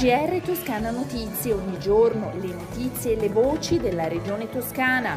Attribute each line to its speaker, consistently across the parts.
Speaker 1: GR Toscana Notizie, ogni giorno le notizie e le voci della regione toscana.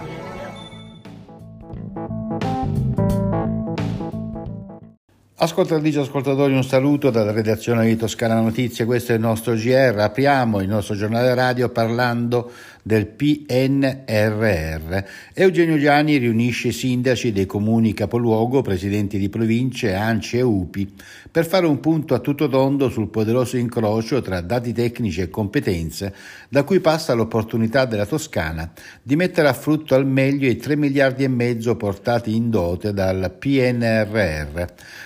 Speaker 2: Ascoltatrici e ascoltatori, un saluto dalla redazione di Toscana Notizie, questo è il nostro GR, apriamo il nostro giornale radio parlando del PNRR. Eugenio Gianni riunisce sindaci dei comuni capoluogo, presidenti di province, ANCI e UPI per fare un punto a tutto tondo sul poderoso incrocio tra dati tecnici e competenze da cui passa l'opportunità della Toscana di mettere a frutto al meglio i 3 miliardi e mezzo portati in dote dal PNRR.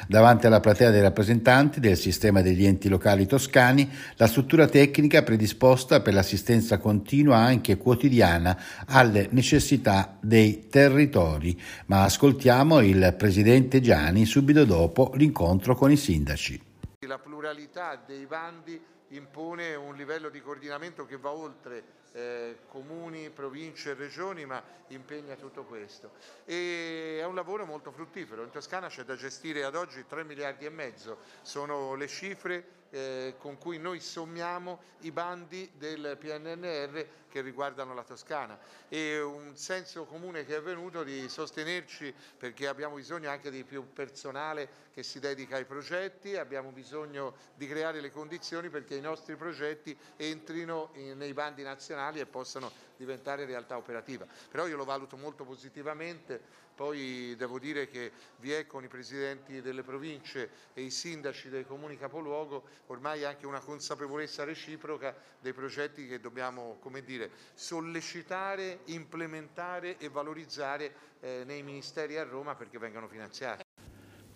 Speaker 2: Davanti alla platea dei rappresentanti del sistema degli enti locali toscani, la struttura tecnica predisposta per l'assistenza continua anche anche quotidiana alle necessità dei territori. Ma ascoltiamo il presidente Gianni subito dopo l'incontro con i sindaci.
Speaker 3: La pluralità dei bandi impone un livello di coordinamento che va oltre eh, comuni, province e regioni, ma impegna tutto questo. E è un lavoro molto fruttifero. In Toscana c'è da gestire ad oggi 3 miliardi e mezzo, sono le cifre eh, con cui noi sommiamo i bandi del PNNR che riguardano la Toscana e un senso comune che è venuto di sostenerci perché abbiamo bisogno anche di più personale che si dedica ai progetti, abbiamo bisogno di creare le condizioni perché i nostri progetti entrino in, nei bandi nazionali e possano diventare realtà operativa. Però io lo valuto molto positivamente, poi devo dire che vi è con i presidenti delle province e i sindaci dei comuni capoluogo ormai anche una consapevolezza reciproca dei progetti che dobbiamo come dire, sollecitare, implementare e valorizzare eh, nei ministeri a Roma perché vengano finanziati.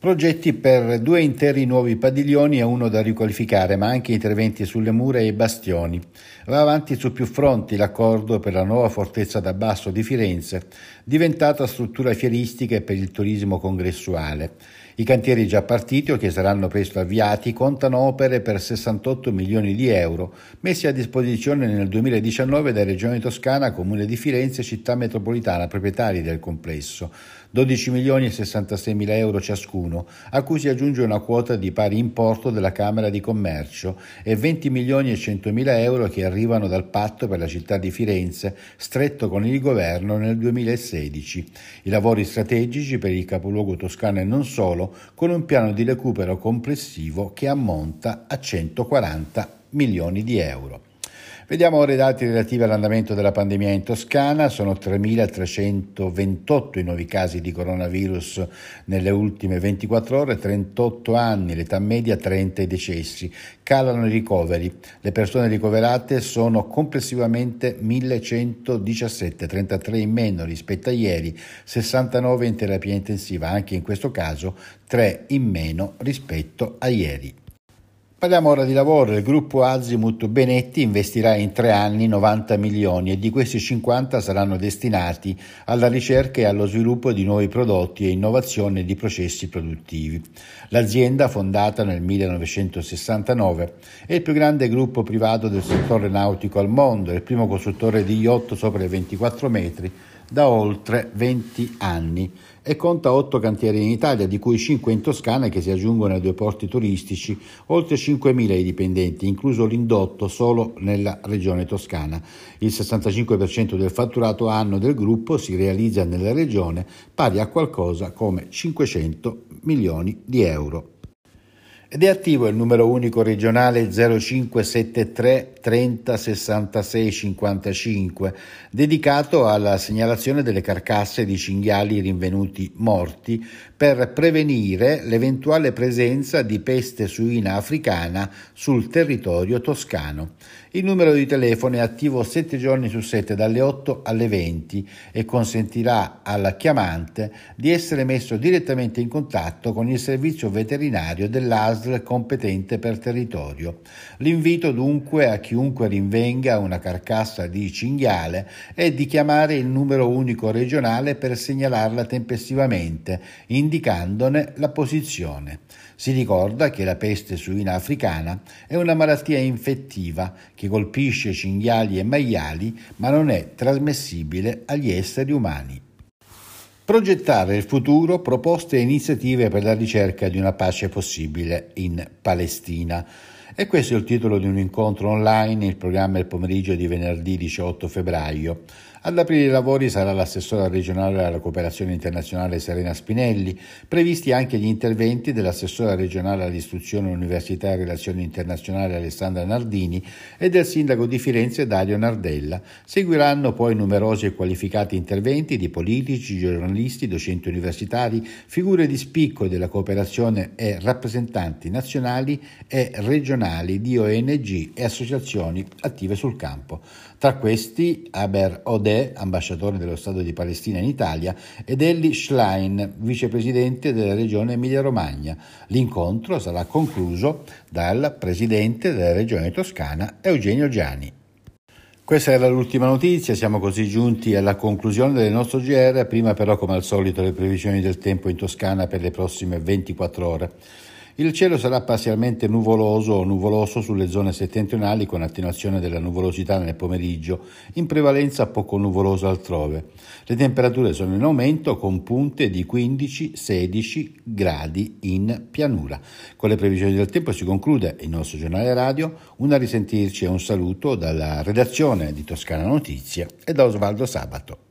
Speaker 2: Progetti per due interi nuovi padiglioni e uno da riqualificare, ma anche interventi sulle mura e bastioni. Va avanti su più fronti l'accordo per la nuova fortezza da basso di Firenze, diventata struttura fieristica per il turismo congressuale. I cantieri già partiti o che saranno presto avviati contano opere per 68 milioni di euro, messi a disposizione nel 2019 da Regione Toscana, Comune di Firenze e Città Metropolitana, proprietari del complesso. 12 milioni e 66 mila euro ciascuno, a cui si aggiunge una quota di pari importo della Camera di Commercio e 20 milioni e 100 mila euro che arrivano dal patto per la città di Firenze, stretto con il governo nel 2016. I lavori strategici per il capoluogo toscano e non solo, con un piano di recupero complessivo che ammonta a 140 milioni di euro. Vediamo ora i dati relativi all'andamento della pandemia in Toscana. Sono 3.328 i nuovi casi di coronavirus nelle ultime 24 ore, 38 anni, l'età media 30 i decessi. Calano i ricoveri. Le persone ricoverate sono complessivamente 1.117, 33 in meno rispetto a ieri, 69 in terapia intensiva, anche in questo caso 3 in meno rispetto a ieri. Parliamo ora di lavoro. Il gruppo Azimut Benetti investirà in tre anni 90 milioni e di questi 50 saranno destinati alla ricerca e allo sviluppo di nuovi prodotti e innovazione di processi produttivi. L'azienda, fondata nel 1969, è il più grande gruppo privato del settore nautico al mondo, è il primo costruttore di yacht sopra i 24 metri da oltre 20 anni e conta 8 cantieri in Italia, di cui 5 in Toscana che si aggiungono ai due porti turistici, oltre 5.000 i dipendenti, incluso l'indotto solo nella regione toscana. Il 65% del fatturato anno del gruppo si realizza nella regione, pari a qualcosa come 500 milioni di euro. Ed è attivo il numero unico regionale 0573 30 66 55, dedicato alla segnalazione delle carcasse di cinghiali rinvenuti morti per prevenire l'eventuale presenza di peste suina africana sul territorio toscano. Il numero di telefono è attivo 7 giorni su 7 dalle 8 alle 20 e consentirà al chiamante di essere messo direttamente in contatto con il servizio veterinario dell'ASL competente per territorio. L'invito dunque a chiunque rinvenga una carcassa di cinghiale è di chiamare il numero unico regionale per segnalarla tempestivamente, indicandone la posizione. Si ricorda che la peste suina africana è una malattia infettiva che colpisce cinghiali e maiali ma non è trasmissibile agli esseri umani. Progettare il futuro, proposte e iniziative per la ricerca di una pace possibile in Palestina. E questo è il titolo di un incontro online, il programma il pomeriggio di venerdì 18 febbraio. Ad aprire i lavori sarà l'assessora regionale alla cooperazione internazionale Serena Spinelli, previsti anche gli interventi dell'assessora regionale all'istruzione, università e relazioni internazionali Alessandra Nardini e del sindaco di Firenze Dario Nardella. Seguiranno poi numerosi e qualificati interventi di politici, giornalisti, docenti universitari, figure di spicco della cooperazione e rappresentanti nazionali e regionali di ONG e associazioni attive sul campo. Tra questi Aber Odeh, ambasciatore dello Stato di Palestina in Italia, ed Elli Schlein, vicepresidente della regione Emilia-Romagna. L'incontro sarà concluso dal presidente della regione toscana Eugenio Giani. Questa era l'ultima notizia, siamo così giunti alla conclusione del nostro GR, prima però come al solito le previsioni del tempo in Toscana per le prossime 24 ore. Il cielo sarà parzialmente nuvoloso o nuvoloso sulle zone settentrionali con attenuazione della nuvolosità nel pomeriggio, in prevalenza poco nuvoloso altrove. Le temperature sono in aumento con punte di 15-16 gradi in pianura. Con le previsioni del tempo si conclude il nostro giornale radio. Un a risentirci e un saluto dalla redazione di Toscana Notizie e da Osvaldo Sabato.